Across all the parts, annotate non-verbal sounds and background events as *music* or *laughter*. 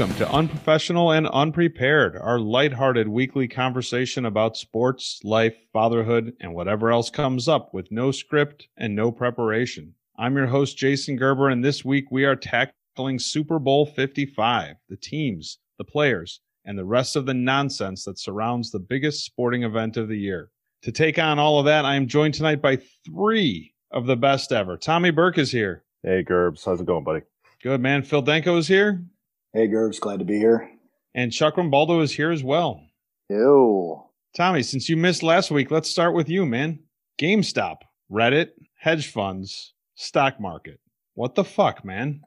Welcome to Unprofessional and Unprepared, our lighthearted weekly conversation about sports, life, fatherhood, and whatever else comes up with no script and no preparation. I'm your host, Jason Gerber, and this week we are tackling Super Bowl 55, the teams, the players, and the rest of the nonsense that surrounds the biggest sporting event of the year. To take on all of that, I am joined tonight by three of the best ever. Tommy Burke is here. Hey, Gerbs. How's it going, buddy? Good, man. Phil Denko is here. Hey, Gerbs. Glad to be here. And Chuck Rambaldo is here as well. Yo. Tommy, since you missed last week, let's start with you, man. GameStop, Reddit, hedge funds, stock market. What the fuck, man?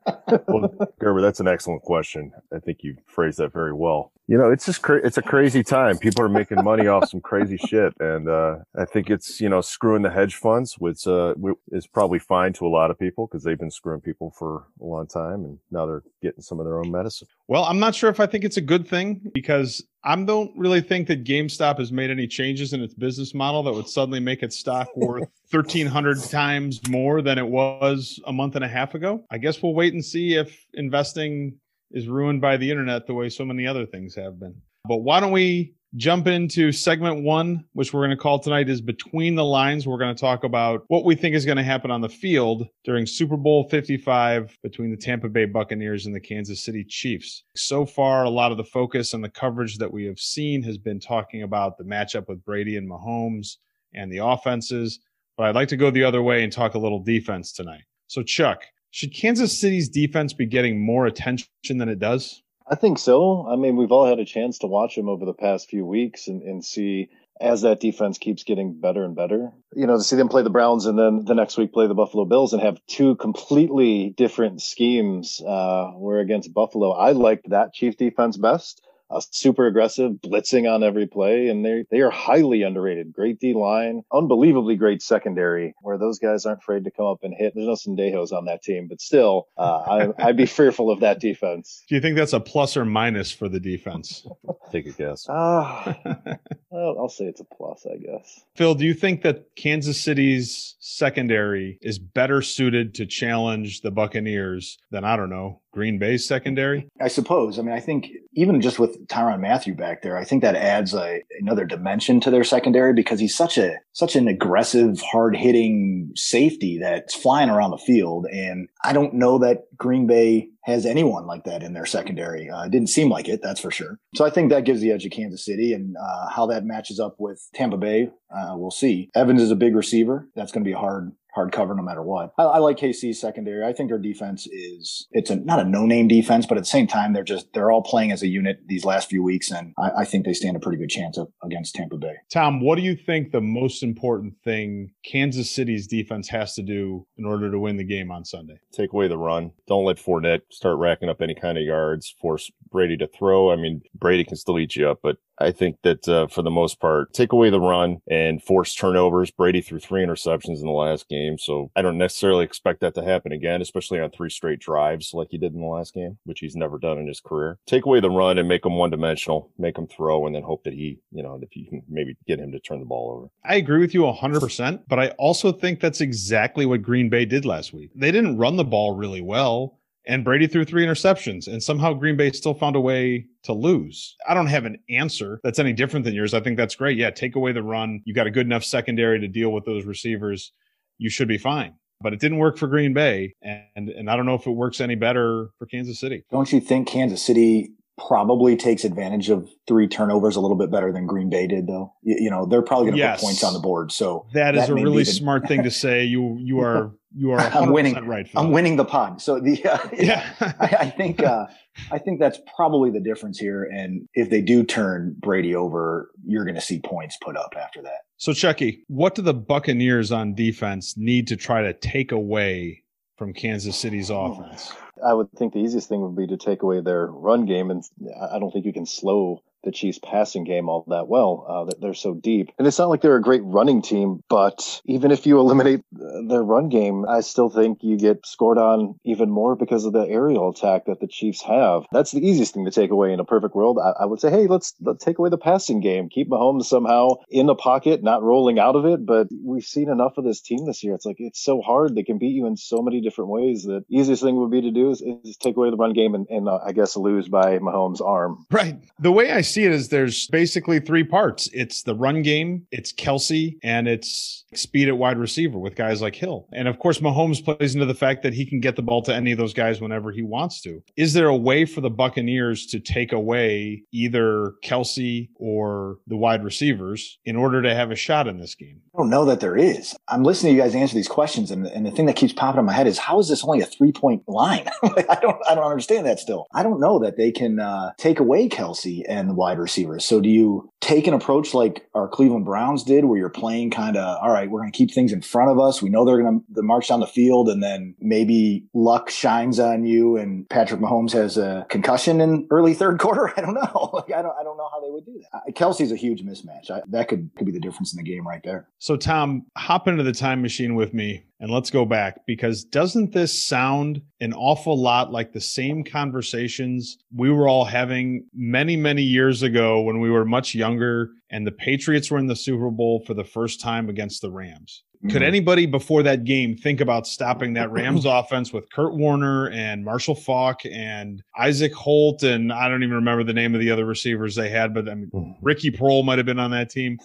well, Gerber, that's an excellent question. I think you phrased that very well. You know, it's just cra- it's a crazy time. People are making money off some crazy shit, and uh, I think it's you know screwing the hedge funds, which uh, is probably fine to a lot of people because they've been screwing people for a long time, and now they're getting some of their own medicine. Well, I'm not sure if I think it's a good thing because I don't really think that GameStop has made any changes in its business model that would suddenly make its stock *laughs* worth 1,300 times more than it was a month and a half ago. I guess we'll wait and see if investing is ruined by the internet the way so many other things have been. But why don't we jump into segment one, which we're going to call tonight is Between the Lines. We're going to talk about what we think is going to happen on the field during Super Bowl 55 between the Tampa Bay Buccaneers and the Kansas City Chiefs. So far, a lot of the focus and the coverage that we have seen has been talking about the matchup with Brady and Mahomes and the offenses. But I'd like to go the other way and talk a little defense tonight. So, Chuck, should Kansas City's defense be getting more attention than it does? I think so. I mean, we've all had a chance to watch them over the past few weeks and, and see as that defense keeps getting better and better. You know, to see them play the Browns and then the next week play the Buffalo Bills and have two completely different schemes. Uh, where against Buffalo, I liked that Chief defense best uh, super aggressive, blitzing on every play, and they they are highly underrated. Great D line, unbelievably great secondary, where those guys aren't afraid to come up and hit. There's no Sendejos on that team, but still, uh, I, would be *laughs* fearful of that defense. Do you think that's a plus or minus for the defense? Take a guess. Uh, *laughs* well, I'll say it's a plus, I guess. Phil, do you think that Kansas City's secondary is better suited to challenge the Buccaneers than I don't know Green Bay's secondary? I suppose. I mean, I think even just with Tyrann Mathieu back there, I think that adds a, another dimension to their secondary because he's such a such an aggressive, hard hitting safety that's flying around the field. And I don't know that Green Bay has anyone like that in their secondary. Uh, it didn't seem like it, that's for sure. So I think that gives the edge of Kansas City and uh, how that matches up with Tampa Bay, uh, we'll see. Evans is a big receiver. That's going to be a hard hard cover no matter what. I, I, like KC's secondary. I think their defense is it's a not a no name defense, but at the same time they're just they're all playing as a unit these last few weeks, and I, I think they stand a pretty good chance of, against Tampa Bay. Tom, what do you think the most important thing Kansas City's defense has to do in order to win the game on Sunday? Take away the run. Don't let Fournette start racking up any kind of yards. Force Brady to throw. I mean, Brady can still eat you up, but I think that uh, for the most part, take away the run and force turnovers. Brady threw three interceptions in the last game, so I don't necessarily expect that to happen again, especially on three straight drives like he did in the last game, which he's never done in his career. Take away the run and make him one dimensional, make him throw, and then hope that he, you know, if you can maybe get him to turn the ball over. I agree with you 100%, but I also think that's exactly what Green Bay did last week. They didn't run the ball really well and Brady threw three interceptions, and somehow Green Bay still found a way to lose. I don't have an answer that's any different than yours. I think that's great. Yeah, take away the run. You got a good enough secondary to deal with those receivers. You should be fine. But it didn't work for Green Bay, and and I don't know if it works any better for Kansas City. Don't you think Kansas City probably takes advantage of three turnovers a little bit better than Green Bay did, though. You, you know, they're probably going to yes. put points on the board. So that is a really the... smart thing to say. You you are *laughs* you are I'm winning. Right, I'm winning the pod. So the *laughs* uh, yeah, I, I, think uh, I think that's probably the difference here. And if they do turn Brady over, you're going to see points put up after that. So Chucky, what do the Buccaneers on defense need to try to take away from Kansas City's offense? I would think the easiest thing would be to take away their run game, and I don't think you can slow the Chiefs passing game all that well. Uh, that they're so deep, and it's not like they're a great running team. But even if you eliminate their run game, I still think you get scored on even more because of the aerial attack that the Chiefs have. That's the easiest thing to take away in a perfect world. I, I would say, hey, let's, let's take away the passing game, keep Mahomes somehow in the pocket, not rolling out of it. But we've seen enough of this team this year. It's like it's so hard. They can beat you in so many different ways. That easiest thing would be to do is, is take away the run game and, and uh, I guess lose by Mahomes' arm. Right. The way I see it is there's basically three parts. It's the run game, it's Kelce, and it's speed at wide receiver with guys like Hill. And of course, Mahomes plays into the fact that he can get the ball to any of those guys whenever he wants to. Is there a way for the Buccaneers to take away either Kelce or the wide receivers in order to have a shot in this game? I don't know that there is. I'm listening to you guys answer these questions, and, and the thing that keeps popping in my head is how is this only a three point line? *laughs* I don't I don't understand that still. I don't know that they can uh, take away Kelce and the wide receivers. So do you take an approach like our Cleveland Browns did, where you're playing kind of all right, we're going to keep things in front of us. We know they're going to march down the field, and then maybe luck shines on you, and Patrick Mahomes has a concussion in early third *laughs* quarter. I don't know. like I don't I don't know how they would do that. Kelce's a huge mismatch. I, that could could be the difference in the game right there. So, Tom, hop into the time machine with me and let's go back because doesn't this sound an awful lot like the same conversations we were all having many, many years ago when we were much younger and the Patriots were in the Super Bowl for the first time against the Rams? Could mm-hmm. anybody before that game think about stopping that Rams *laughs* offense with Kurt Warner and Marshall Faulk and Isaac Holt and I don't even remember the name of the other receivers they had, but I mean mm-hmm. Ricky Proehl might have been on that team.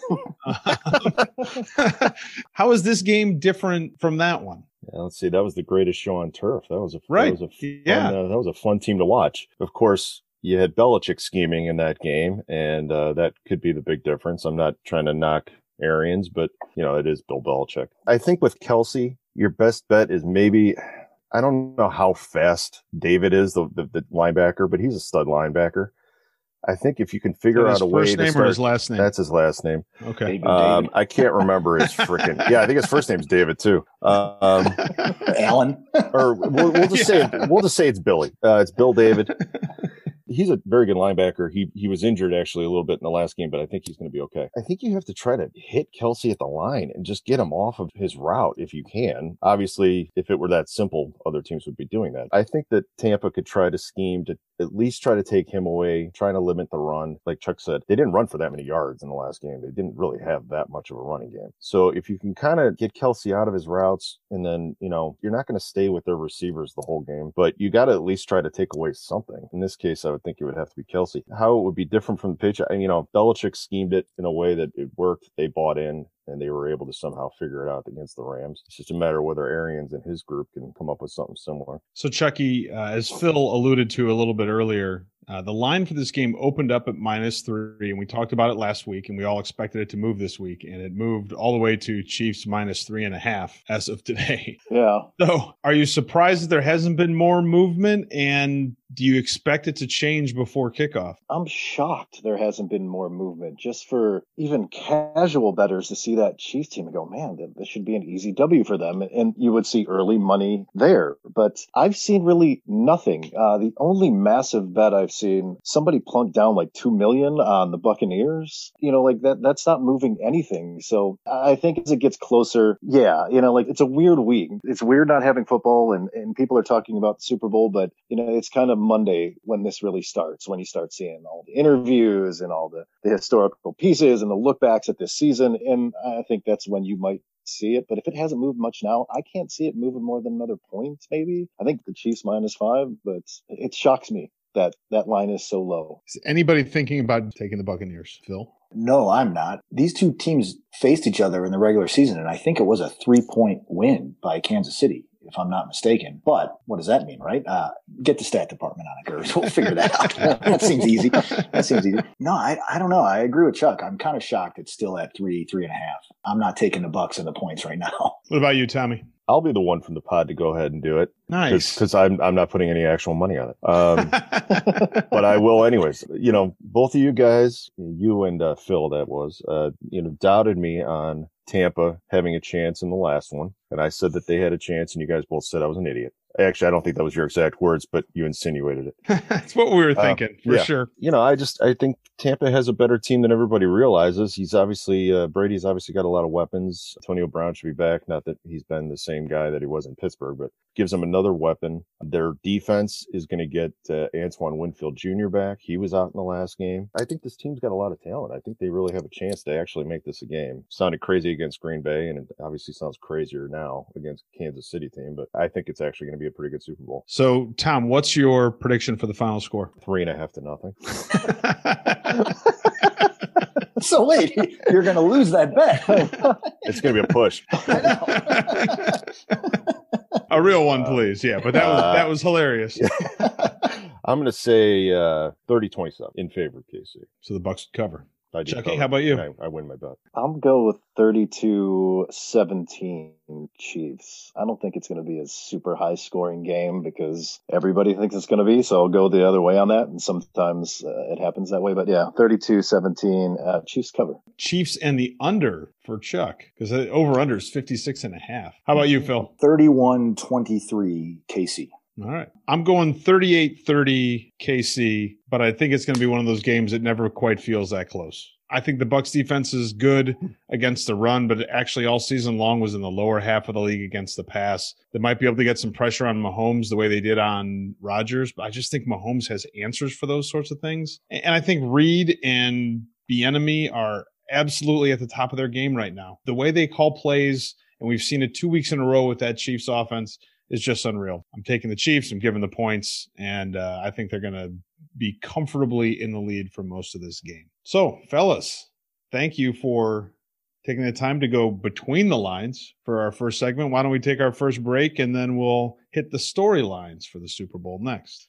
*laughs* How is this game different from that one? Yeah, let's see. That was the greatest show on turf. That was a right. That was a fun, yeah. Uh, that was a fun team to watch. Of course, you had Belichick scheming in that game, and uh, that could be the big difference. I'm not trying to knock Arians, but you know, it is Bill Belichick. I think with Kelce, your best bet is maybe I don't know how fast David is, the, the, the linebacker, but he's a stud linebacker. I think if you can figure out a way to start, his last name. That's his last name. Okay. Um, I can't remember his freaking. *laughs* yeah, I think his first name's David too. Um, Alan. or we'll, we'll just *laughs* yeah. say it, we'll just say it's Billy. Uh, it's Bill David *laughs* he's a very good linebacker. He he was injured actually a little bit in the last game, but I think he's going to be okay. I think you have to try to hit Kelce at the line and just get him off of his route if you can. Obviously, if it were that simple, other teams would be doing that. I think that Tampa could try to scheme to at least try to take him away, trying to limit the run. Like Chuck said, they didn't run for that many yards in the last game. They didn't really have that much of a running game. So if you can kind of get Kelce out of his routes and then, you know, you're not going to stay with their receivers the whole game, but you got to at least try to take away something. In this case, I would think it would have to be Kelce. How it would be different from the pitch, you know, Belichick schemed it in a way that it worked. They bought in and they were able to somehow figure it out against the Rams. It's just a matter whether Arians and his group can come up with something similar. So, Chucky, uh, as Phil alluded to a little bit earlier, uh, the line for this game opened up at minus three, and we talked about it last week, and we all expected it to move this week, and it moved all the way to Chiefs minus three and a half as of today. *laughs* Yeah. So, are you surprised that there hasn't been more movement? And do you expect it to change before kickoff? I'm shocked there hasn't been more movement just for even casual betters to see that Chiefs team and go, man, this should be an easy W for them. And you would see early money there. But I've seen really nothing. Uh, the only massive bet I've seen, somebody plunk down like 2 million on the Buccaneers. You know, like that, that's not moving anything. So I think as it gets closer, yeah, you know, like it's a weird week. It's weird not having football and, and people are talking about the Super Bowl, but, you know, it's kind of Monday when this really starts, when you start seeing all the interviews and all the, the historical pieces and the lookbacks at this season. And I think that's when you might see it. But if it hasn't moved much now, I can't see it moving more than another point, maybe. I think the Chiefs minus five, but it shocks me that that line is so low. Is anybody thinking about taking the Buccaneers, Phil? No, I'm not. These two teams faced each other in the regular season, and I think it was a three point win by Kansas City if I'm not mistaken. But what does that mean, right? Uh, get the stat department on it, Gers. *laughs* We'll figure that out. *laughs* that seems easy. That seems easy. No, I, I don't know. I agree with Chuck. I'm kind of shocked it's still at three, three and a half. I'm not taking the Bucks and the points right now. What about you, Tommy? I'll be the one from the pod to go ahead and do it. Nice, because I'm I'm not putting any actual money on it. Um, *laughs* but I will anyways. You know, both of you guys, you and uh, Phil, that was, uh, you know, doubted me on Tampa having a chance in the last one, and I said that they had a chance, and you guys both said I was an idiot. Actually, I don't think that was your exact words, but you insinuated it. *laughs* That's what we were Uh, thinking for yeah. sure. You know, I just I think Tampa has a better team than everybody realizes. He's obviously uh, Brady's obviously got a lot of weapons. Antonio Brown should be back. Not that he's been the same guy that he was in Pittsburgh, but gives them another weapon. Their defense is going to get uh, Antoine Winfield Jr. back. He was out in the last game. I think this team's got a lot of talent. I think they really have a chance to actually make this a game. Sounded crazy against Green Bay, and it obviously sounds crazier now against Kansas City team. But I think it's actually going to be a pretty good Super Bowl. So, Tom, what's your prediction for the final score? Three and a half to nothing. *laughs* *laughs* So wait, you're going to lose that bet. It's going to be a push. *laughs* a real one, please. Yeah, but that was Uh, that was hilarious. I'm going to say uh, 30-27 in favor of KC. So the Bucks cover. I do Chucky, cover, how about you? and I, I win my bet. I'll go with 32 17 Chiefs. I don't think it's going to be a super high scoring game because everybody thinks it's going to be. So I'll go the other way on that. And sometimes uh, it happens that way. But yeah, 32 17 uh, Chiefs cover. Chiefs and the under for Chuck because the over under is 56 and a half. How about you, Phil? 31 23 KC. All right. I'm going 38 30 KC, but I think it's going to be one of those games that never quite feels that close. I think the Bucks defense is good against the run, but actually all season long was in the lower half of the league against the pass. They might be able to get some pressure on Mahomes the way they did on Rodgers, but I just think Mahomes has answers for those sorts of things. And I think Reid and Bieniemy are absolutely at the top of their game right now. The way they call plays, and we've seen it two weeks in a row with that Chiefs offense, is just unreal. I'm taking the Chiefs. I'm giving the points, and uh, I think they're going to be comfortably in the lead for most of this game. So, fellas, thank you for taking the time to go between the lines for our first segment. Why don't we take our first break and then we'll hit the storylines for the Super Bowl next?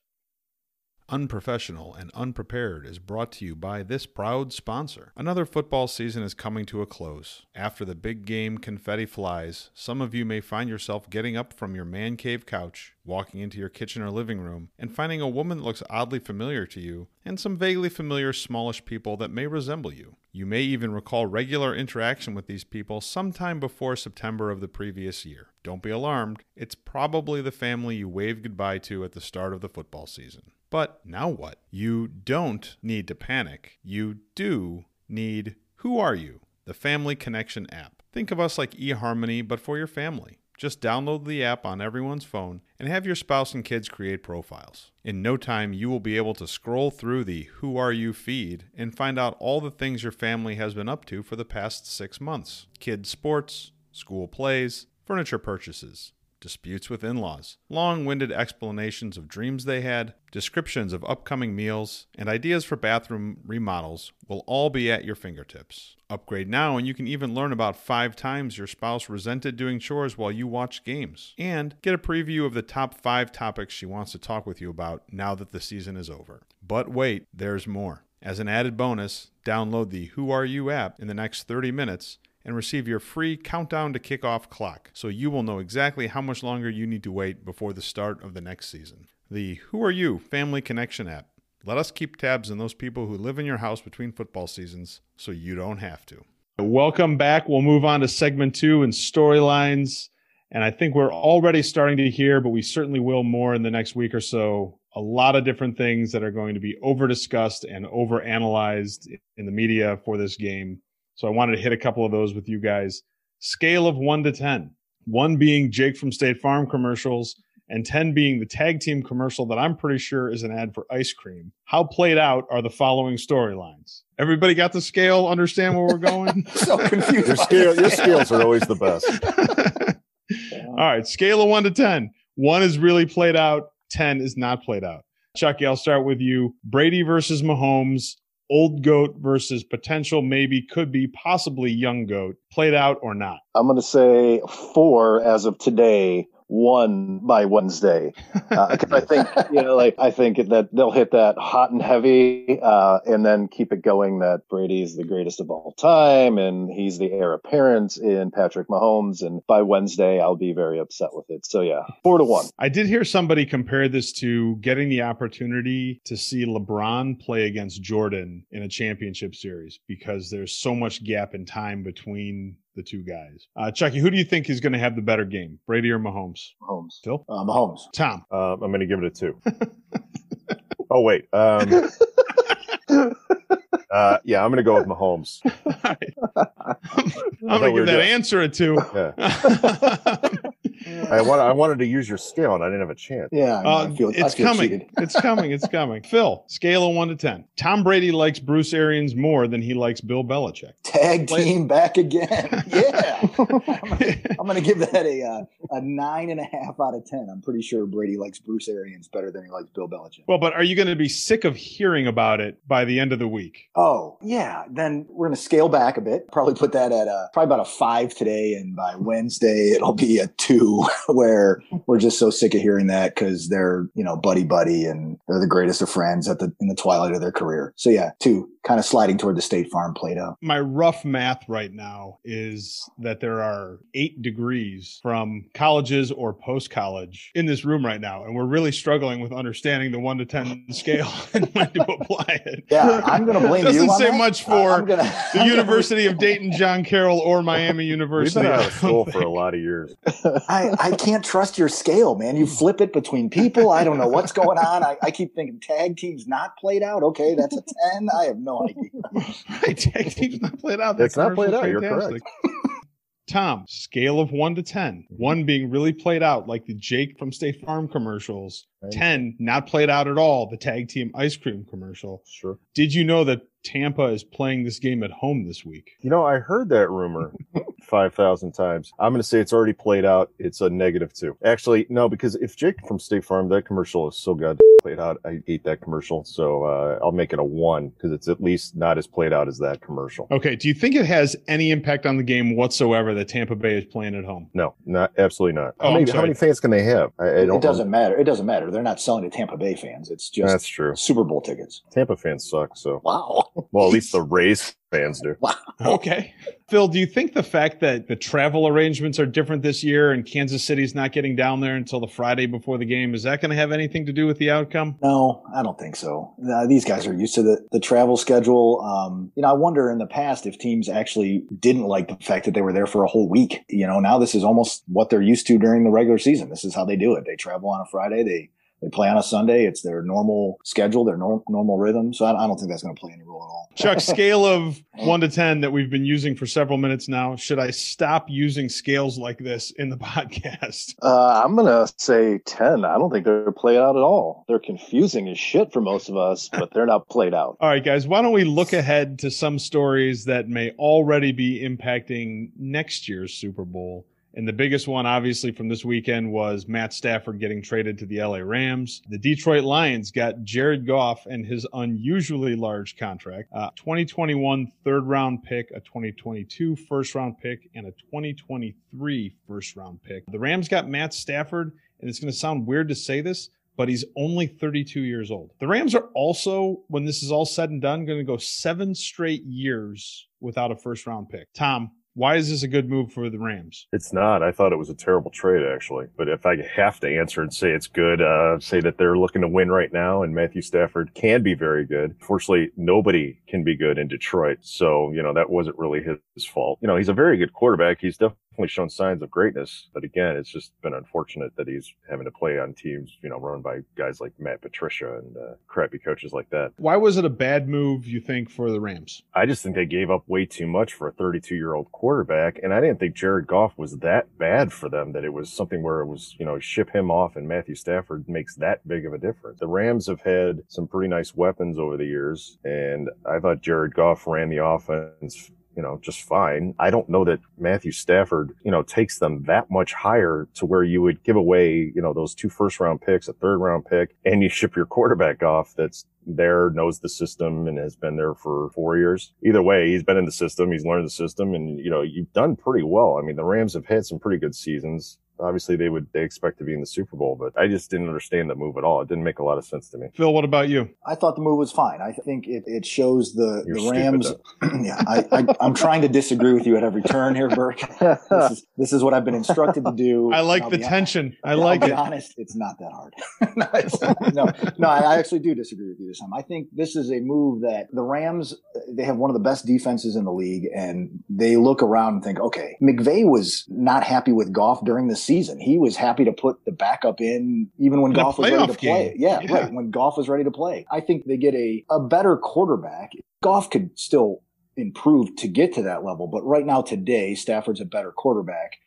Unprofessional and Unprepared is brought to you by this proud sponsor. Another football season is coming to a close. After the big game confetti flies, some of you may find yourself getting up from your man cave couch, walking into your kitchen or living room, and finding a woman that looks oddly familiar to you, and some vaguely familiar smallish people that may resemble you. You may even recall regular interaction with these people sometime before September of the previous year. Don't be alarmed, it's probably the family you waved goodbye to at the start of the football season. But now what? You don't need to panic. You do need Who Are You? The Family Connection app. Think of us like eHarmony, but for your family. Just download the app on everyone's phone and have your spouse and kids create profiles. In no time, you will be able to scroll through the Who Are You feed and find out all the things your family has been up to for the past six months kids' sports, school plays, furniture purchases, disputes with in laws, long winded explanations of dreams they had, descriptions of upcoming meals, and ideas for bathroom remodels will all be at your fingertips. Upgrade now, and you can even learn about five times your spouse resented doing chores while you watched games, and get a preview of the top five topics she wants to talk with you about now that the season is over. But wait, there's more. As an added bonus, download the Who Are You app in the next 30 minutes and receive your free countdown to kickoff clock so you will know exactly how much longer you need to wait before the start of the next season. The Who Are You Family Connection app. Let us keep tabs on those people who live in your house between football seasons so you don't have to. Welcome back. We'll move on to segment two and storylines. And I think we're already starting to hear, but we certainly will more in the next week or so. A lot of different things that are going to be over discussed and over analyzed in the media for this game. So I wanted to hit a couple of those with you guys. Scale of one to 10. One being Jake from State Farm commercials and 10 being the tag team commercial that I'm pretty sure is an ad for ice cream. How played out are the following storylines? Everybody got the scale? Understand where we're going? *laughs* so confused. Your by scale, your scales are always the best. *laughs* All right, scale of one to 10. One is really played out, 10 is not played out. Chucky, I'll start with you. Brady versus Mahomes, old goat versus potential, maybe, could be, possibly young goat, played out or not? I'm going to say four as of today, one by Wednesday. Because I think, *laughs* you know, like, I think that they'll hit that hot and heavy uh, and then keep it going that Brady's the greatest of all time and he's the heir apparent in Patrick Mahomes. And by Wednesday, I'll be very upset with it. So, yeah, four to one. I did hear somebody compare this to getting the opportunity to see LeBron play against Jordan in a championship series because there's so much gap in time between the two guys. Uh, Chucky, who do you think is going to have the better game, Brady or Mahomes? Mahomes. Phil, Uh, Mahomes. Tom. Uh, I'm going to give it a two. *laughs* oh wait. Um, *laughs* uh, yeah, I'm going to go with Mahomes. *laughs* All right. I'm thought going to give were that doing- answer a two. Yeah. I want I wanted to use your scale and I didn't have a chance. Yeah, I, Uh, I feel, I it's feel coming. cheated. It's coming. It's coming. *laughs* Phil, scale of one to ten. Tom Brady likes Bruce Arians more than he likes Bill Belichick. Tag Play- team back again. *laughs* Yeah. *laughs* I'm going to give that a uh, a nine and a half out of ten. I'm pretty sure Brady likes Bruce Arians better than he likes Bill Belichick. well, but are you going to be sick of hearing about it by the end of the week? Oh yeah, then we're going to scale back a bit. Probably put that at a probably about a five today, and by Wednesday it'll be a two. *laughs* Where we're just so sick of hearing that because they're you know buddy buddy and they're the greatest of friends at the in the twilight of their career. So yeah, two kind of sliding toward the State Farm Play-Doh. My rough math right now is that there are eight degrees from colleges or post college in this room right now. And we're really struggling with understanding the one to 10 *laughs* scale and when to apply it. Yeah, I'm going to blame Doesn't you. on say that. much for I'm gonna, The *laughs* I'm gonna- University of *laughs* Dayton, John Carroll, or Miami We've University. been out of school for a lot of years. I, I can't trust your scale, man. You flip it between people. I don't know what's going on. I, I keep thinking tag teams not played out. Okay, that's a 10. I have no idea. *laughs* Right, tag team's not played out. It's not played out. You're fantastic. Tom, scale of one to 10. One being really played out, like the Jake from State Farm commercials. Right. 10, not played out at all, the tag team ice cream commercial. Sure. Did you know that Tampa is playing this game at home this week? You know, I heard that rumor *laughs* 5,000 times. I'm going to say it's already played out. It's a negative two. Actually, no, because if Jake from State Farm, that commercial is so good played out. I hate that commercial. So uh, I'll make it a one because it's at least not as played out as that commercial. Okay, do you think it has any impact on the game whatsoever that Tampa Bay is playing at home? No, not absolutely not. Oh, how, many, how many fans can they have? I, I don't It doesn't matter. It doesn't matter. They're not selling to Tampa Bay fans. It's just That's true. Super Bowl tickets. Tampa fans suck. So, Wow. well, at least the Rays fans do. *laughs* Wow. Okay. Phil, do you think the fact that the travel arrangements are different this year and Kansas City's not getting down there until the Friday before the game, is that going to have anything to do with the outcome? No, I don't think so. Uh, these guys are used to the, the travel schedule. Um, you know, I wonder in the past if teams actually didn't like the fact that they were there for a whole week. You know, now this is almost what they're used to during the regular season. This is how they do it. They travel on a Friday. They they play on a Sunday. It's their normal schedule, their nor- normal rhythm. So I, I don't think that's going to play any role at all. Chuck, *laughs* scale of one to 10 that we've been using for several minutes now. Should I stop using scales like this in the *laughs* podcast? Uh, I'm gonna say ten. I don't think they're played out at all. They're confusing as shit for most of us, but they're not played out. All right, guys, why don't we look ahead to some stories that may already be impacting next year's Super Bowl? And the biggest one, obviously, from this weekend was Matt Stafford getting traded to the LA Rams. The Detroit Lions got Jared Goff and his unusually large contract, uh, 2021 third round pick, a 2022 first round pick, and a 2023 first round pick. The Rams got Matt Stafford, and it's going to sound weird to say this, but he's only 32 years old. The Rams are also, when this is all said and done, going to go seven straight years without a first round pick. Tom, why is this a good move for the Rams? It's not. I thought it was a terrible trade, actually. But if I have to answer and say it's good, uh, say that they're looking to win right now, and Matthew Stafford can be very good. Fortunately, nobody can be good in Detroit. So, you know, that wasn't really his, fault. You know, he's a very good quarterback. He's definitely shown signs of greatness. But again, it's just been unfortunate that he's having to play on teams, you know, run by guys like Matt Patricia and uh, crappy coaches like that. Why was it a bad move, you think, for the Rams? I just think they gave up way too much for a 32 year old quarterback. And I didn't think Jared Goff was that bad for them that it was something where it was, you know, ship him off and Matthew Stafford makes that big of a difference. The Rams have had some pretty nice weapons over the years. And I thought Jared Goff ran the offense you know, just fine. I don't know that Matthew Stafford, you know, takes them that much higher to where you would give away, you know, those two first round picks, a third round pick, and you *laughs* ship your quarterback off that's there, knows the system, and has been there for four years. Either way, he's been in the system, he's learned the system, and, you know, you've done pretty well. I mean, the Rams have had some pretty good seasons. Obviously they would they expect to be in the Super Bowl, but I just didn't understand that move at all. It didn't make a lot of sense to me. Phil, what about you? I thought the move was fine. I think it, it shows the, You're the Rams. stupid, *clears throat* yeah, I, I, I'm trying to disagree with you at every turn here, Burke. *laughs* This is, this is what I've been instructed to do. I like I'll the be hon- tension. I I'll like be it. honest, it's not that hard. *laughs* no, no, no, I I actually do disagree with you this time. I think this is a move that the Rams, they have one of the best defenses in the league, and they look around and think, okay, McVay was not happy with Goff during the season. He was happy to put the backup in even when In Goff was ready to playoff play. Yeah, Yeah. right. When Goff was ready to play. I think they get a, a better quarterback. Goff could still improve to get to that level, but right now, today, Stafford's a better quarterback.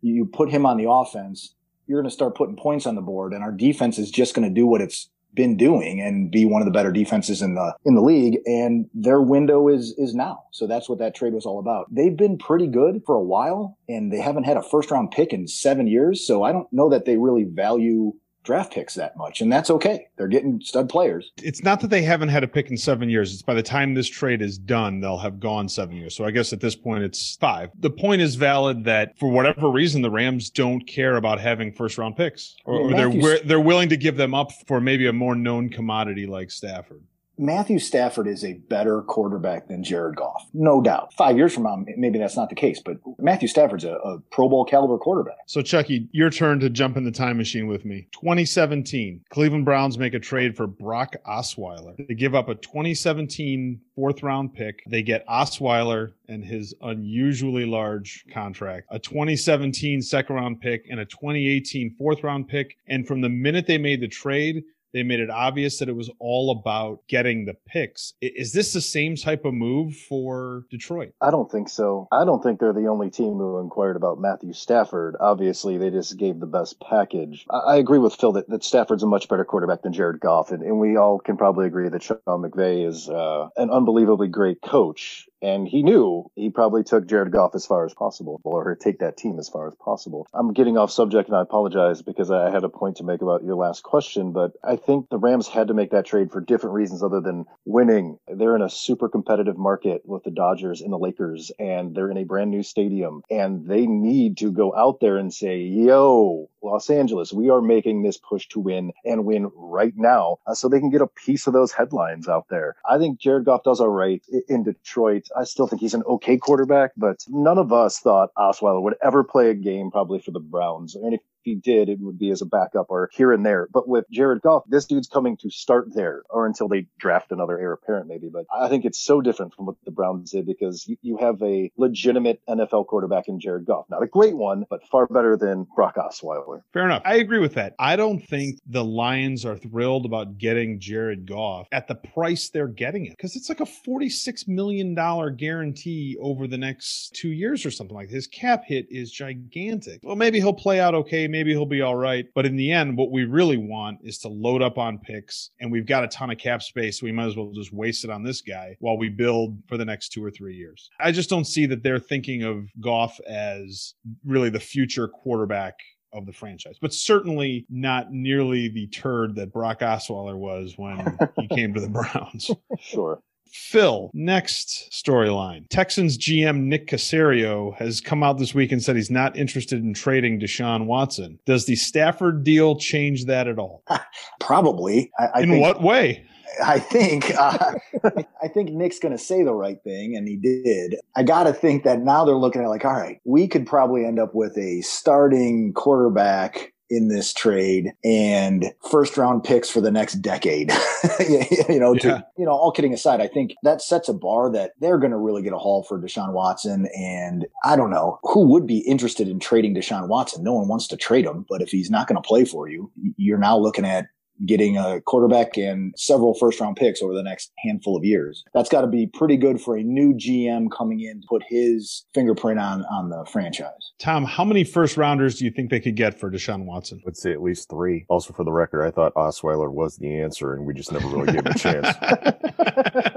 You put him on the offense, you're going to start putting points on the board, and our defense is just going to do what it's been doing and be one of the better defenses in the in the league. And their window is is now. So that's what that trade was all about. They've been pretty good for a while, and they haven't had a first round pick in seven years. So I don't know that they really value draft picks that much, and that's okay. They're getting stud players. It's not that they haven't had a pick in seven years. It's by the time this trade is done, they'll have gone seven years. So I guess at this point it's five. The point is valid that for whatever reason, the Rams don't care about having first round picks, or, or they're wi- they're willing to give them up for maybe a more known commodity like Stafford. Matthew Stafford is a better quarterback than Jared Goff, no doubt. Five years from now, maybe that's not the case, but Matthew Stafford's a, a Pro Bowl caliber quarterback. So Chucky, your turn to jump in the time machine with me. 2017, Cleveland Browns make a trade for Brock Osweiler. They give up a 2017 fourth round pick. They get Osweiler and his unusually large contract, a 2017 second round pick, and a 2018 fourth round pick. And from the minute they made the trade, they made it obvious that it was all about getting the picks. Is this the same type of move for Detroit? I don't think so. I don't think they're the only team who inquired about Matthew Stafford. Obviously, they just gave the best package. I, agree with Phil that, that Stafford's a much better quarterback than Jared Goff, and, and we all can probably agree that Sean McVay is uh, an unbelievably great coach. And he knew he probably took Jared Goff as far as possible, or take that team as far as possible. I'm getting off subject, and I apologize because I had a point to make about your last question. But I think the Rams had to make that trade for different reasons other than winning. They're in a super competitive market with the Dodgers and the Lakers, and they're in a brand new stadium, and they need to go out there and say, "Yo, Los Angeles, we are making this push to win and win right now," uh, so they can get a piece of those headlines out there. I think Jared Goff does all right in Detroit. I still think he's an okay quarterback, but none of us thought Osweiler would ever play a game probably for the Browns. And if he did, it would be as a backup or here and there. But with Jared Goff, this dude's coming to start there or until they draft another heir apparent, maybe. But I think it's so different from what the Browns did because you, you have a legitimate NFL quarterback in Jared Goff. Not a great one, but far better than Brock Osweiler. Fair enough. I agree with that. I don't think the Lions are thrilled about getting Jared Goff at the price they're getting it because it's like a $46 million guarantee over the next two years or something like that. His cap hit is gigantic. Well, maybe he'll play out okay. Maybe he'll be all right. But in the end, what we really want is to load up on picks and we've got a ton of cap space. So we might as well just waste it on this guy while we build for the next two or three years. I just don't see that they're thinking of Goff as really the future quarterback of the franchise, but certainly not nearly the turd that Brock Osweiler was when he *laughs* came to the Browns. Sure. Phil, next storyline. Texans GM Nick Caserio has come out this week and said he's not interested in trading Deshaun Watson. Does the Stafford deal change that at all? *laughs* Probably. I, I In think, what way? I think uh, *laughs* I think Nick's going to say the right thing, and he did. I got to think that now they're looking at like, all right, we could probably end up with a starting quarterback in this trade and first round picks for the next decade. *laughs* you know, Yeah. to you know, all kidding aside, I think that sets a bar that they're going to really get a haul for Deshaun Watson. And I don't know who would be interested in trading Deshaun Watson. No one wants to trade him, but if he's not going to play for you, you're now looking at getting a quarterback and several first round picks over the next handful of years. That's got to be pretty good for a new GM coming in to put his fingerprint on on the franchise. Tom, how many first rounders do you think they could get for Deshaun Watson? I would say at least three. Also, for the record, I thought Osweiler was the answer, and we just never really gave him a chance. *laughs*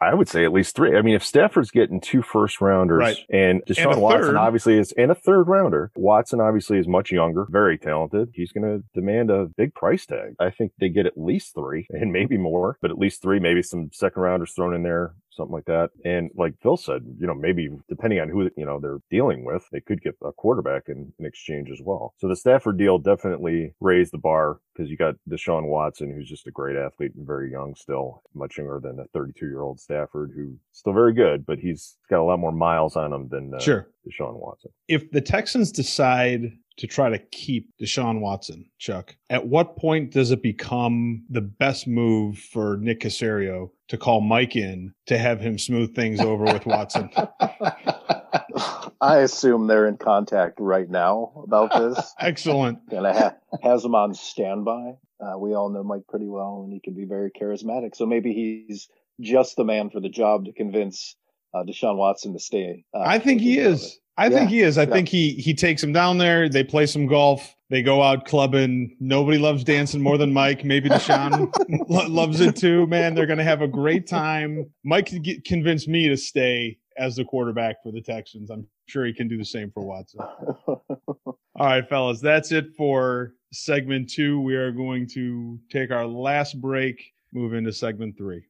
I would say at least three. I mean, if Stafford's getting two first rounders Right. and Deshaun a Watson third. obviously is, and a third rounder, Watson obviously is much younger, very talented. He's going to demand a big price tag. I think they get at least three *laughs* and maybe more, but at least three, maybe some second rounders thrown in there something like that. And like Phil said, you know, maybe depending on who, you know, they're dealing with, they could get a quarterback in, in exchange as well. So the Stafford deal definitely raised the bar because you got Deshaun Watson, who's just a great athlete and very young still, much younger than a 32 year old Stafford, who's still very good, but he's got a lot more miles on him than uh, Sure. Deshaun Watson. If the Texans decide to try to keep Deshaun Watson, Chuck, at what point does it become the best move for Nick Caserio to call Mike in to have him smooth things over with Watson? *laughs* *laughs* I assume they're in contact right now about this. *laughs* Excellent. and I ha- has him on standby. Uh, we all know Mike pretty well, and he can be very charismatic. So maybe he's just the man for the job to convince uh, Deshaun Watson to stay. Uh, I think he is. I think Yeah. he is. I Yeah. think he he takes him down there. They play some golf. They go out clubbing. Nobody loves dancing more than Mike. Maybe Deshaun *laughs* lo- loves it too. Man, they're going to have a great time. Mike can get, convince me to stay as the quarterback for the Texans. I'm sure he can do the same for Watson. *laughs* All right, fellas, that's it for segment two. We are going to take our last break, move into segment three.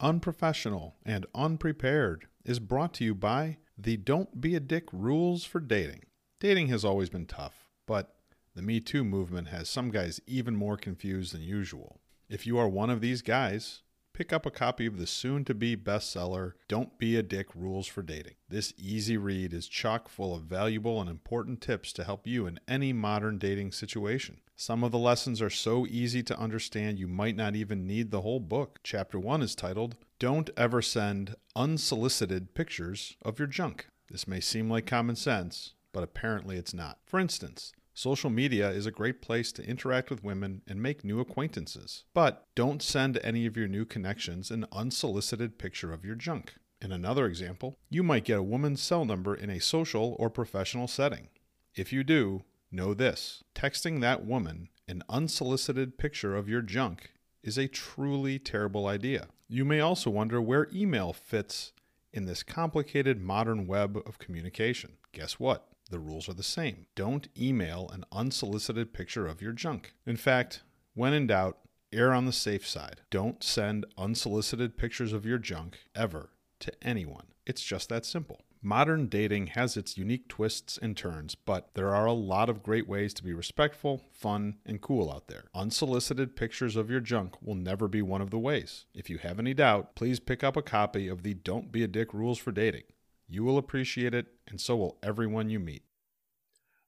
Unprofessional and Unprepared is brought to you by the Don't Be a Dick rules for dating. Dating has always been tough, but the Me Too movement has some guys even more confused than usual. If you are one of these guys, pick up a copy of the soon to be bestseller, Don't Be a Dick Rules for Dating. This easy read is chock full of valuable and important tips to help you in any modern dating situation. Some of the lessons are so easy to understand you might not even need the whole book. Chapter 1 is titled, Don't Ever Send Unsolicited Pictures of Your Junk. This may seem like common sense, but apparently it's not. For instance, Social media is a great place to interact with women and make new acquaintances. But don't send any of your new connections an unsolicited picture of your junk. In another example, you might get a woman's cell number in a social or professional setting. If you do, know this texting that woman an unsolicited picture of your junk is a truly terrible idea. You may also wonder where email fits in this complicated modern web of communication. Guess what? The rules are the same. Don't email an unsolicited picture of your junk. In fact, when in doubt, err on the safe side. Don't send unsolicited pictures of your junk ever to anyone. It's just that simple. Modern dating has its unique twists and turns, but there are a lot of great ways to be respectful, fun, and cool out there. Unsolicited pictures of your junk will never be one of the ways. If you have any doubt, please pick up a copy of the Don't Be a Dick Rules for Dating. You will appreciate it, and so will everyone you meet.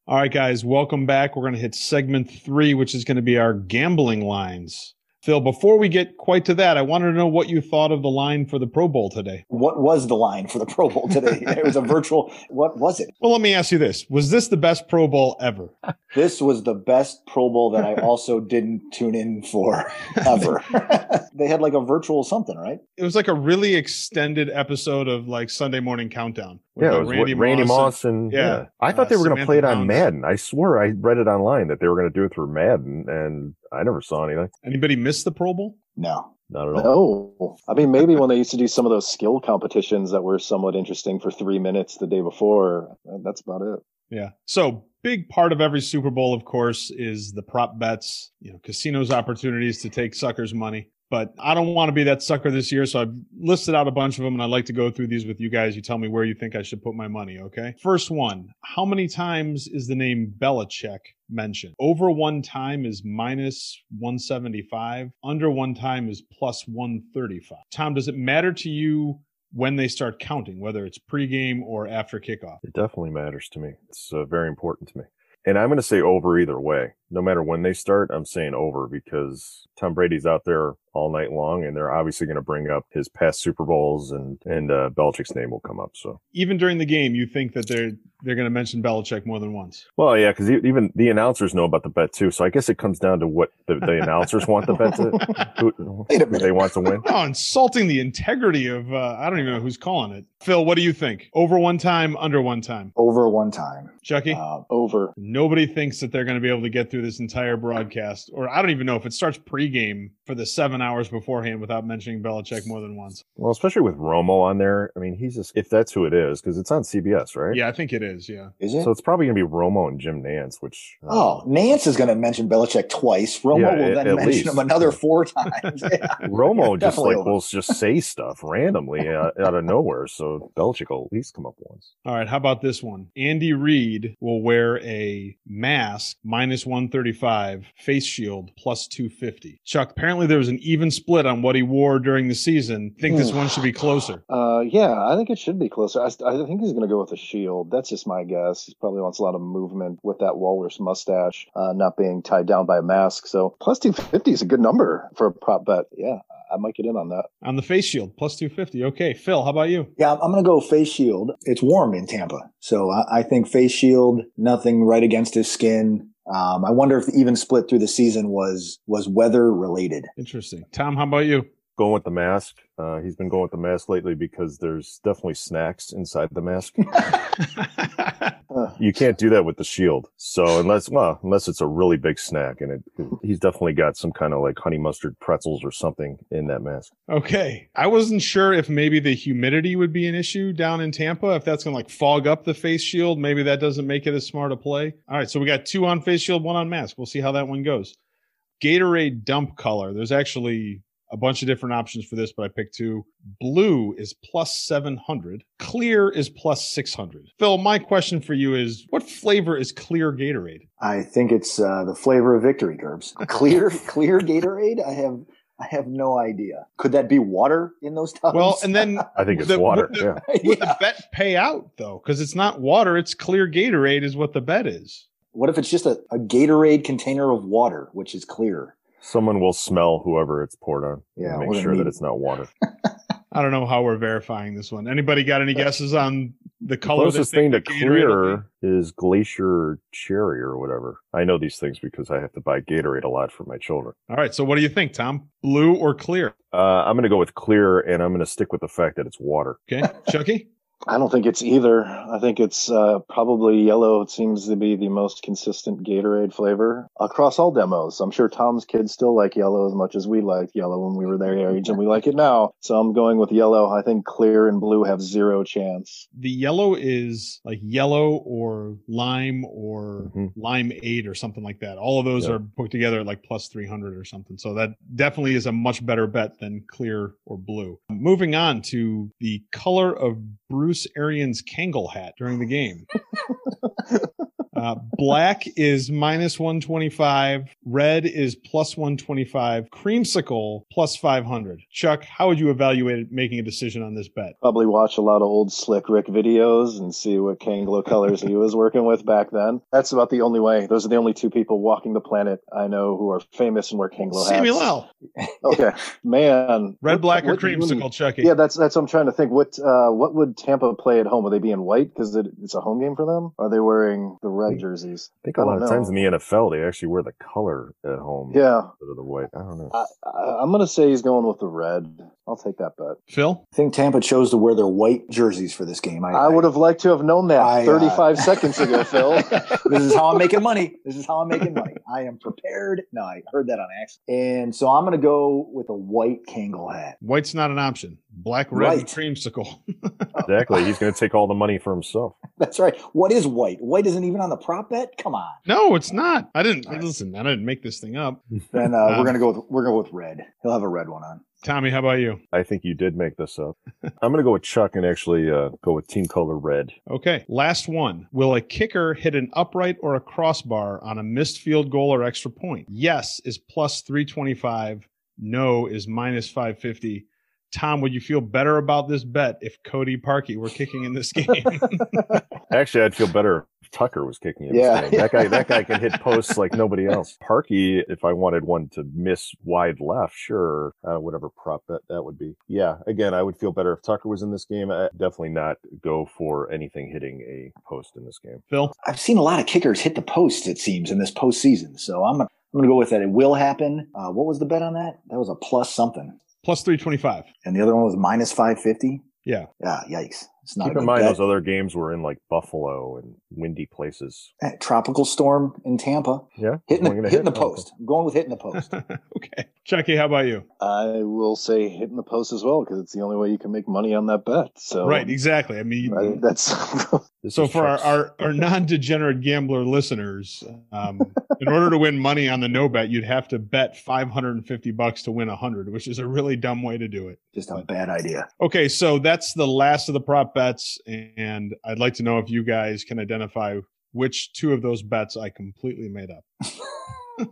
All right, guys, welcome back. We're going to hit segment three, which is going to be our gambling lines. Phil, before we get quite to that, I wanted to know what you thought of the line for the Pro Bowl today. What was the line for the Pro Bowl today? *laughs* it was a virtual. What was it? Well, let me ask you this Was this the best Pro Bowl ever? *laughs* This was the best Pro Bowl that I also didn't tune in for ever. *laughs* they had like a virtual something, right? It was like a really extended episode of like Sunday Morning Countdown. With, Yeah, uh, it was Randy, Randy Moss and yeah, yeah. I thought uh, they were going to play it on Brown. Madden. I swear I read it online that they were going to do it through Madden, and I never saw anything. Anybody miss the Pro Bowl? No. Not at all. No, I mean maybe when they used to do some of those skill competitions that were somewhat interesting for three minutes the day before. uh, That's about it. Yeah. So big part of every Super Bowl, of course, is the prop bets, you know, casinos opportunities to take suckers' money. But I don't want to be that sucker this year. So I've listed out a bunch of them and I'd like to go through these with you guys. You tell me where you think I should put my money. Okay. First one. How many times is the name Belichick mentioned? Over one time is minus 175. Under one time is plus 135. Tom, does it matter to you when they start counting, whether it's pregame or after kickoff? It definitely matters to me. It's uh, very important to me. And I'm going to say over either way. No matter when they start, I'm saying over because Tom Brady's out there all night long, and they're obviously going to bring up his past Super Bowls, and and uh, Belichick's name will come up. So, even during the game, you think that they're they're going to mention Belichick more than once. well, yeah, because even the announcers know about the bet too. So I guess it comes down to what the, the announcers want the bet to *laughs* who, Wait a who minute. they want to win. Oh, insulting the integrity of uh, I don't even know who's calling it. Phil, what do you think? Over one time, under one time. Over one time. Chucky, Uh, Over. nobody thinks that they're going to be able to get through through this entire broadcast, or I don't even know if it starts pregame for the seven hours beforehand without mentioning Belichick more than once. Well, especially with Romo on there. I mean, he's just if that's who it is because it's on CBS, right? Yeah, I think it is. Yeah. Is it? So it's probably going to be Romo and Jim Nantz, which uh, oh, Nantz is going to mention Belichick twice. Romo Yeah, will at- then mention least. him another four *laughs* times. Yeah. Romo Yeah, just like will just say stuff randomly out, out of nowhere. So Belichick will at least come up once. All right, how about this one? Andy Reid will wear a mask minus 135, face shield plus 250. Chuck, apparently there was an even split on what he wore during the season. Think this one should be closer. *sighs* Uh, yeah, I think it should be closer. I, I think he's going to go with a shield. That's just my guess. He probably wants a lot of movement with that walrus mustache, uh, not being tied down by a mask. So plus 250 is a good number for a prop bet. Yeah, I might get in on that. On the face shield, plus 250. Okay, Phil, how about you? Yeah, I'm going to go face shield. It's warm in Tampa. So I, I think face shield, nothing right against his skin. Um, I wonder if the even split through the season was was weather related. Interesting. Tom, how about you? Going with the mask. Uh, he's been going with the mask lately because there's definitely snacks inside the mask. *laughs* You can't do that with the shield. So unless, well, unless it's a really big snack, and it, he's definitely got some kind of like honey mustard pretzels or something in that mask. Okay. I wasn't sure if maybe the humidity would be an issue down in Tampa, if that's going to like fog up the face shield. Maybe that doesn't make it as smart a play. All right. So we got two on face shield, one on mask. We'll see how that one goes. Gatorade dump color. There's actually a bunch of different options for this, but I picked two. Blue is plus 700. Clear is plus 600. Phil, my question for you is what flavor is clear Gatorade? I think it's uh, the flavor of victory, Gerbs. *laughs* Clear, clear Gatorade. I have, I have no idea. Could that be water in those tubs? Well, and then *laughs* I think it's The- water. the- yeah. would the bet pay out though? Because it's not water, it's clear Gatorade is what the bet is. What if it's just a, a Gatorade container of water, which is clear? Someone will smell whoever it's poured on. Yeah, and make sure that it's not water. *laughs* I don't know how we're verifying this one. Anybody got any guesses on the The color? they closest thing to the Gatorade will be? clear is glacier cherry or whatever. I know these things because I have to buy Gatorade a lot for my children. All right. So what do you think, Tom? Blue or clear? Uh, I'm going to go with clear, and I'm going to stick with the fact that it's water. Okay, Chucky. I don't think it's either. I think it's uh, probably yellow. It seems to be the most consistent Gatorade flavor across all demos. I'm sure Tom's kids still like yellow as much as we liked yellow when we were their *laughs* age, and we like it now. So I'm going with yellow. I think clear and blue have zero chance. The yellow is like yellow or lime or Mhm. lime eight or something like that. All of those Yeah. are put together at like plus 300 or something. So that definitely is a much better bet than clear or blue. Moving on to the color of Bruce Arians' Kangol hat during the game. *laughs* Uh, black is minus 125. Red is plus 125. Creamsicle plus 500. Chuck, how would you evaluate making a decision on this bet? Probably watch a lot of old Slick Rick videos and see what Kangol colors he was working with back then. That's about the only way. Those are the only two people walking the planet I know who are famous and wear Kangol hats. Samuel. L. *laughs* Okay, man. Red, black, or what uni- creamsicle, Chucky? Yeah, that's that's what I'm trying to think. What uh, what would Tampa play at home? Would they be in white because it, it's a home game for them? Are they wearing the red jerseys? I think a lot of times in the NFL, they actually wear the color at home Yeah, instead of the white. I don't know. I, I, I'm gonna say he's going with the red. I'll take that bet. Phil? I think Tampa chose to wear their white jerseys for this game. I would have liked to have known that I, uh, 35 *laughs* seconds ago, Phil. *laughs* this is how I'm making money. This is how I'm making money. I am prepared. No, I heard that on accident. And so I'm going to go with a white Kangol hat. White's not an option. Black, red, and Right. creamsicle. *laughs* Exactly. He's going to take all the money for himself. That's right. What is white? White isn't even on the prop bet. Come on. no, it's not. I didn't listen. I didn't make this thing up. Then uh, Um, we're going to go with we're going with red. He'll have a red one on. Tommy, how about you? I think you did make this up. *laughs* I'm going to go with Chuck and actually uh, go with team color red. Okay, last one. Will a kicker hit an upright or a crossbar on a missed field goal or extra point? Yes is plus 325. No is minus 550. Tom, would you feel better about this bet if Cody Parkey were kicking in this *laughs* game? Actually, I'd feel better if Tucker was kicking in Yeah. this game. That guy, that guy can hit posts *laughs* like nobody else. Parkey, if I wanted one to miss wide left, sure, uh, whatever prop bet that would be. Yeah, again, I would feel better if Tucker was in this game. I definitely not go for anything hitting a post in this game. Phil? I've seen a lot of kickers hit the post. It seems in this postseason. So I'm I'm going to go with that. It will happen. Uh, what was the bet on that? That was a plus something, Plus 325. and the other one was minus five fifty. Yeah. Yeah, yikes. It's not Keep in mind bet. those other games were in like Buffalo and windy places. Eh, tropical storm in Tampa. Yeah, Hitting the, a hitting the hit. post. I'm going with hitting the post. *laughs* okay. Chucky, how about you? I will say hitting the post as well because it's the only way you can make money on that bet. So right, exactly. I mean, I- that's *laughs* This so for our, our, our non-degenerate gambler listeners, um, in order to win money on the no bet, you'd have to bet 550 bucks to win 100, which is a really dumb way to do it. Just a bad idea. Okay, so that's the last of the prop bets, and I'd like to know if you guys can identify which two of those bets I completely made up. *laughs*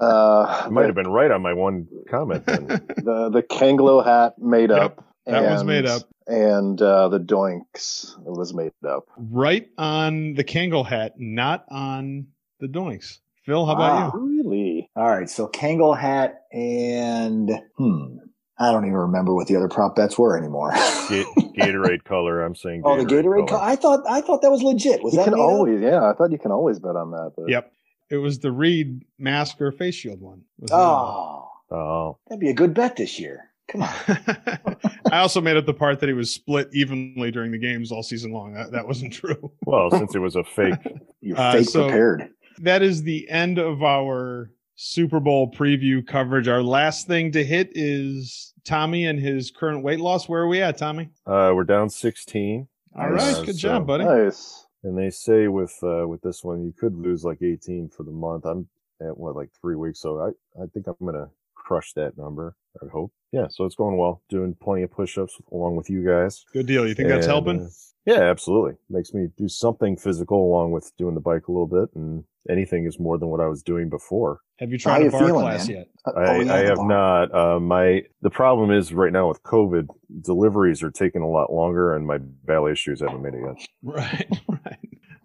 uh, I might have been right on my one comment then. *laughs* the the Kangol hat made Yep, up. That was made up. and uh, the Doinks was made up. right on the Kangol hat, not on the Doinks. Phil, how about you? Really? All right. So Kangol hat and hmm. I don't even remember what the other prop bets were anymore. *laughs* Gatorade color. I'm saying. oh, the Gatorade. Co- color. I thought I thought that was legit. Was you that can made up? always, yeah. I thought you can always bet on that. But? Yep. It was the Reid mask or face shield one. was the other one. Oh, Oh, that'd be a good bet this year. Come on. *laughs* I also made up the part that he was split evenly during the games all season long. That, that wasn't true. well, since it was a fake. *laughs* You're Uh, fake so- prepared. That is the end of our Super Bowl preview coverage. Our last thing to hit is Tommy and his current weight loss. Where are we at, Tommy? Uh, we're down 16, All Nice. right, good So- job, buddy. nice. and they say with uh, with this one you could lose like 18 for the month. I'm at what like three weeks, so I I think I'm gonna crush that number. I hope. Yeah, so it's going well. Doing plenty of push-ups along with you guys. Good deal. You think that's helping? uh, yeah, absolutely. Makes me do something physical along with doing the bike a little bit, and anything is more than what I was doing before. Have you How tried a you bar feeling, class man? yet? Uh, I, oh, yeah, I have bar. not. Uh, my the problem is right now with COVID, deliveries are taking a lot longer, and my belly issues haven't made it yet. *laughs* Right, *laughs* right.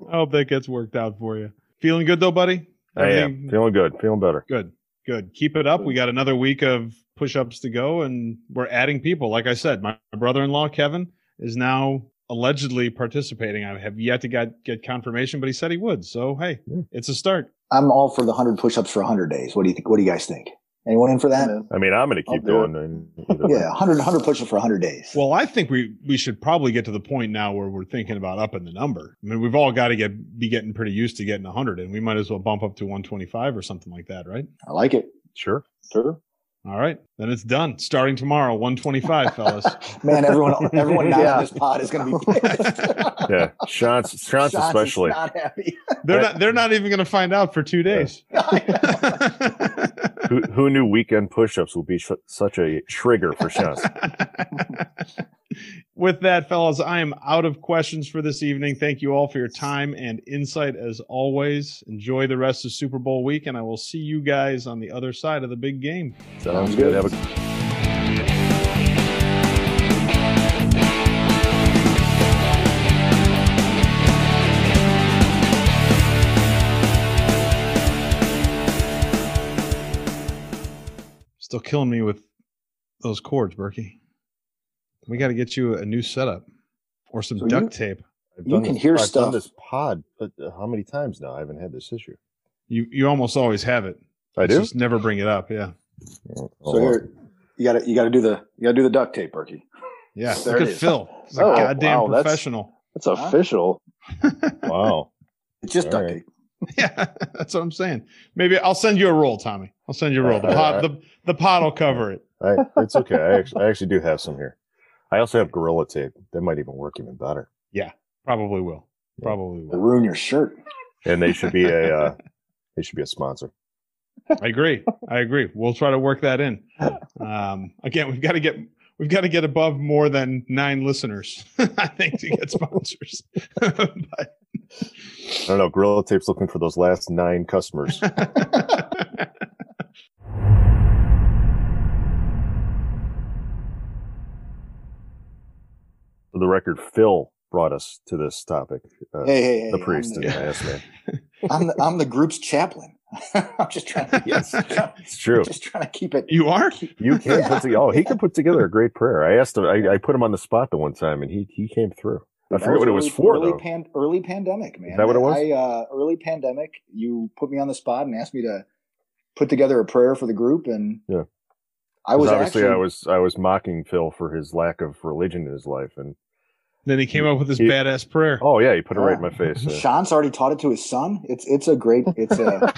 I hope that gets worked out for you. Feeling good though, buddy? I am feeling good, feeling better. Good, good. Keep it up. We got another week of push ups to go, and we're adding people. Like I said, my, my brother in law, Kevin, is now allegedly participating. I have yet to get, get confirmation, but he said he would. So, hey, Yeah. it's a start. I'm all for the 100 push-ups for 100 days. What do you think? What do you guys think? Anyone in for that? I mean, I'm going to keep do it. going. and either way. Yeah, 100, 100 push-ups for 100 days. Well, I think we, we should probably get to the point now where we're thinking about upping the number. I mean, we've all got to get be getting pretty used to getting 100, and we might as well bump up to 125 or something like that, right? I like it. Sure. Sure. All right, then it's done. Starting tomorrow, 125, fellas. *laughs* Man, everyone, everyone not Yeah. on this pod is going to be pissed. *laughs* Yeah. Sean's, *laughs* Sean's Shots is especially. not happy. They're not. They're not even going to find out for two days. Who, who knew weekend push-ups would be sh- such a trigger for Sean? *laughs* With that, fellas, I am out of questions for this evening. Thank you all for your time and insight as always. Enjoy the rest of Super Bowl week, and I will see you guys on the other side of the big game. Sounds good. Have Still killing me with those cords, Berkey. We got to get you a new setup or some So duct you- tape. I've You can this, hear I've stuff. done this pod, but uh, how many times now? I haven't had this issue. You you almost always have it. I It's do. Just never bring it up. Yeah. Oh, So here, you got to you got to do the you got to do the duct tape, Berkey. Yeah. There Look it at is. Phil. He's a Oh, goddamn wow, that's- professional. That's official. *laughs* wow. It's just All duct right. tape. *laughs* Yeah, that's what I'm saying. Maybe I'll send you a roll, Tommy. I'll send you a roll. The pot, the, the pot will cover it. I, it's okay. I actually, I actually do have some here. I also have Gorilla Tape. That might even work even better. Yeah, probably will. Probably It'll will. ruin your shirt. And they should be a uh, *laughs* they should be a sponsor. I agree. I agree. We'll try to work that in. Um, again, we've got to get we've got to get above more than nine listeners. *laughs* I think to get sponsors. but, I don't know. Gorilla Tape's looking for those last nine customers. *laughs* For the record, Phil brought us to this topic. Uh, Hey, hey, hey! the priest I'm and the, the ass man. I'm the, I'm the group's chaplain. *laughs* I'm just trying to *laughs* Yes, it's true. just trying to keep it. you are? You can Yeah. put together. Oh, he can put together a great prayer. I asked him. I, I put him on the spot the one time, and he he came through. I forget what it was early, for early though. Pan, early pandemic, man. Is that what it was? I, uh, early pandemic. You put me on the spot and asked me to put together a prayer for the group, and Yeah. I was obviously actually I was I was mocking Phil for his lack of religion in his life, and Then he came up with his He- badass prayer. Oh yeah, he put it right in my face. yeah. Sean's already taught it to his son. It's it's a great. It's a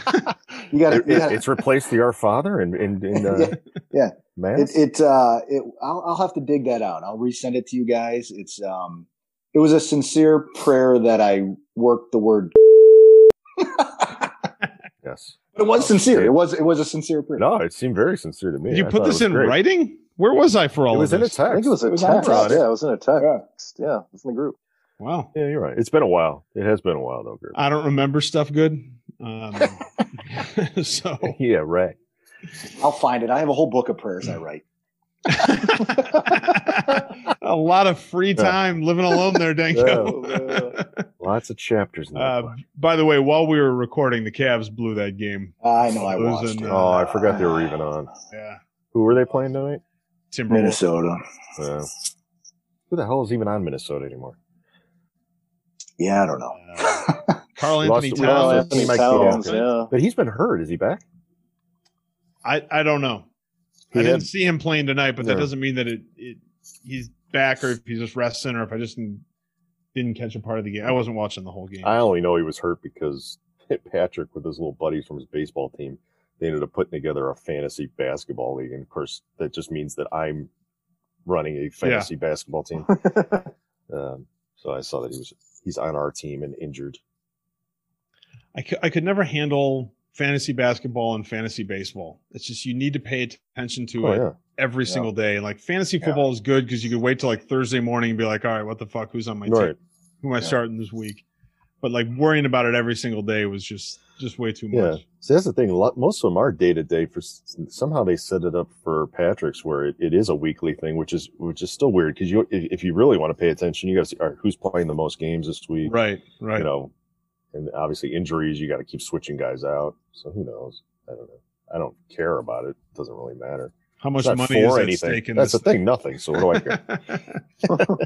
*laughs* you got It- it- it's replaced the Our Father in in, in uh, *laughs* Yeah, yeah. Mass? It, it uh it I'll, I'll have to dig that out. I'll resend it to you guys. It's um it was a sincere prayer that I worked the word. *laughs* yes. But it was sincere. It was it was a sincere prayer. No, it seemed very sincere to me. Did you I put this in great. writing? Where was I for all It was of in a this? text. I think it was a It was text. text. Yeah, it was in a text. Yeah. Yeah, it's in the group. Wow. Yeah, you're right. It's been a while. It has been a while though. Gert. I don't remember stuff good. Um, *laughs* *laughs* so yeah, right. I'll find it. I have a whole book of prayers I write. *laughs* a lot of free time living alone there, Danko. Yeah. Lots of chapters in that Uh, book. by the way, while we were recording, the Cavs blew that game. I know I Losing, watched it. Oh, I forgot they were even on. Yeah, Who were they playing tonight? Timberwolves. Minnesota. Uh, who the hell is even on Minnesota anymore? Yeah, I don't know. Uh, Karl *laughs* Anthony we Karl Towns. Anthony Mike Towns. Yeah. But he's been hurt. Is he back? I I don't know. He I had- didn't see him playing tonight, but that Yeah. doesn't mean that it, it he's back or if he's just resting or if I just didn't, didn't catch a part of the game. I wasn't watching the whole game. I only know he was hurt because *laughs* Patrick, with his little buddies from his baseball team, they ended up putting together a fantasy basketball league, and of course, that just means that I'm running a fantasy basketball team. *laughs* Um, so I saw that he was he's on our team and injured. I could, I could never handle fantasy basketball and fantasy baseball. It's just you need to pay attention to Oh it yeah, every Yeah. single day. And Like fantasy Yeah. football is good because you could wait till like Thursday morning and be like, all right, what the fuck? Who's on my right. team? Who am I Yeah. starting this week? But like worrying about it every single day was just just way too much. Yeah. So that's the thing. a lot- Most of them are day to day. For somehow they set it up for Patrick's where it, it is a weekly thing, which is which is still weird because you if, if you really want to pay attention, you got to see all right, who's playing the most games this week. Right, right. You know, and obviously injuries, you got to keep switching guys out. So who knows? I don't know. I don't care about it. It doesn't really matter. How much money is at anything. stake in That's the thing. Nothing. So what do I care? *laughs*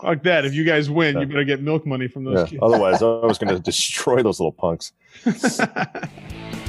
Fuck that. If you guys win, you better get milk money from those yeah. kids. Otherwise, I *laughs* was going to destroy those little punks. *laughs*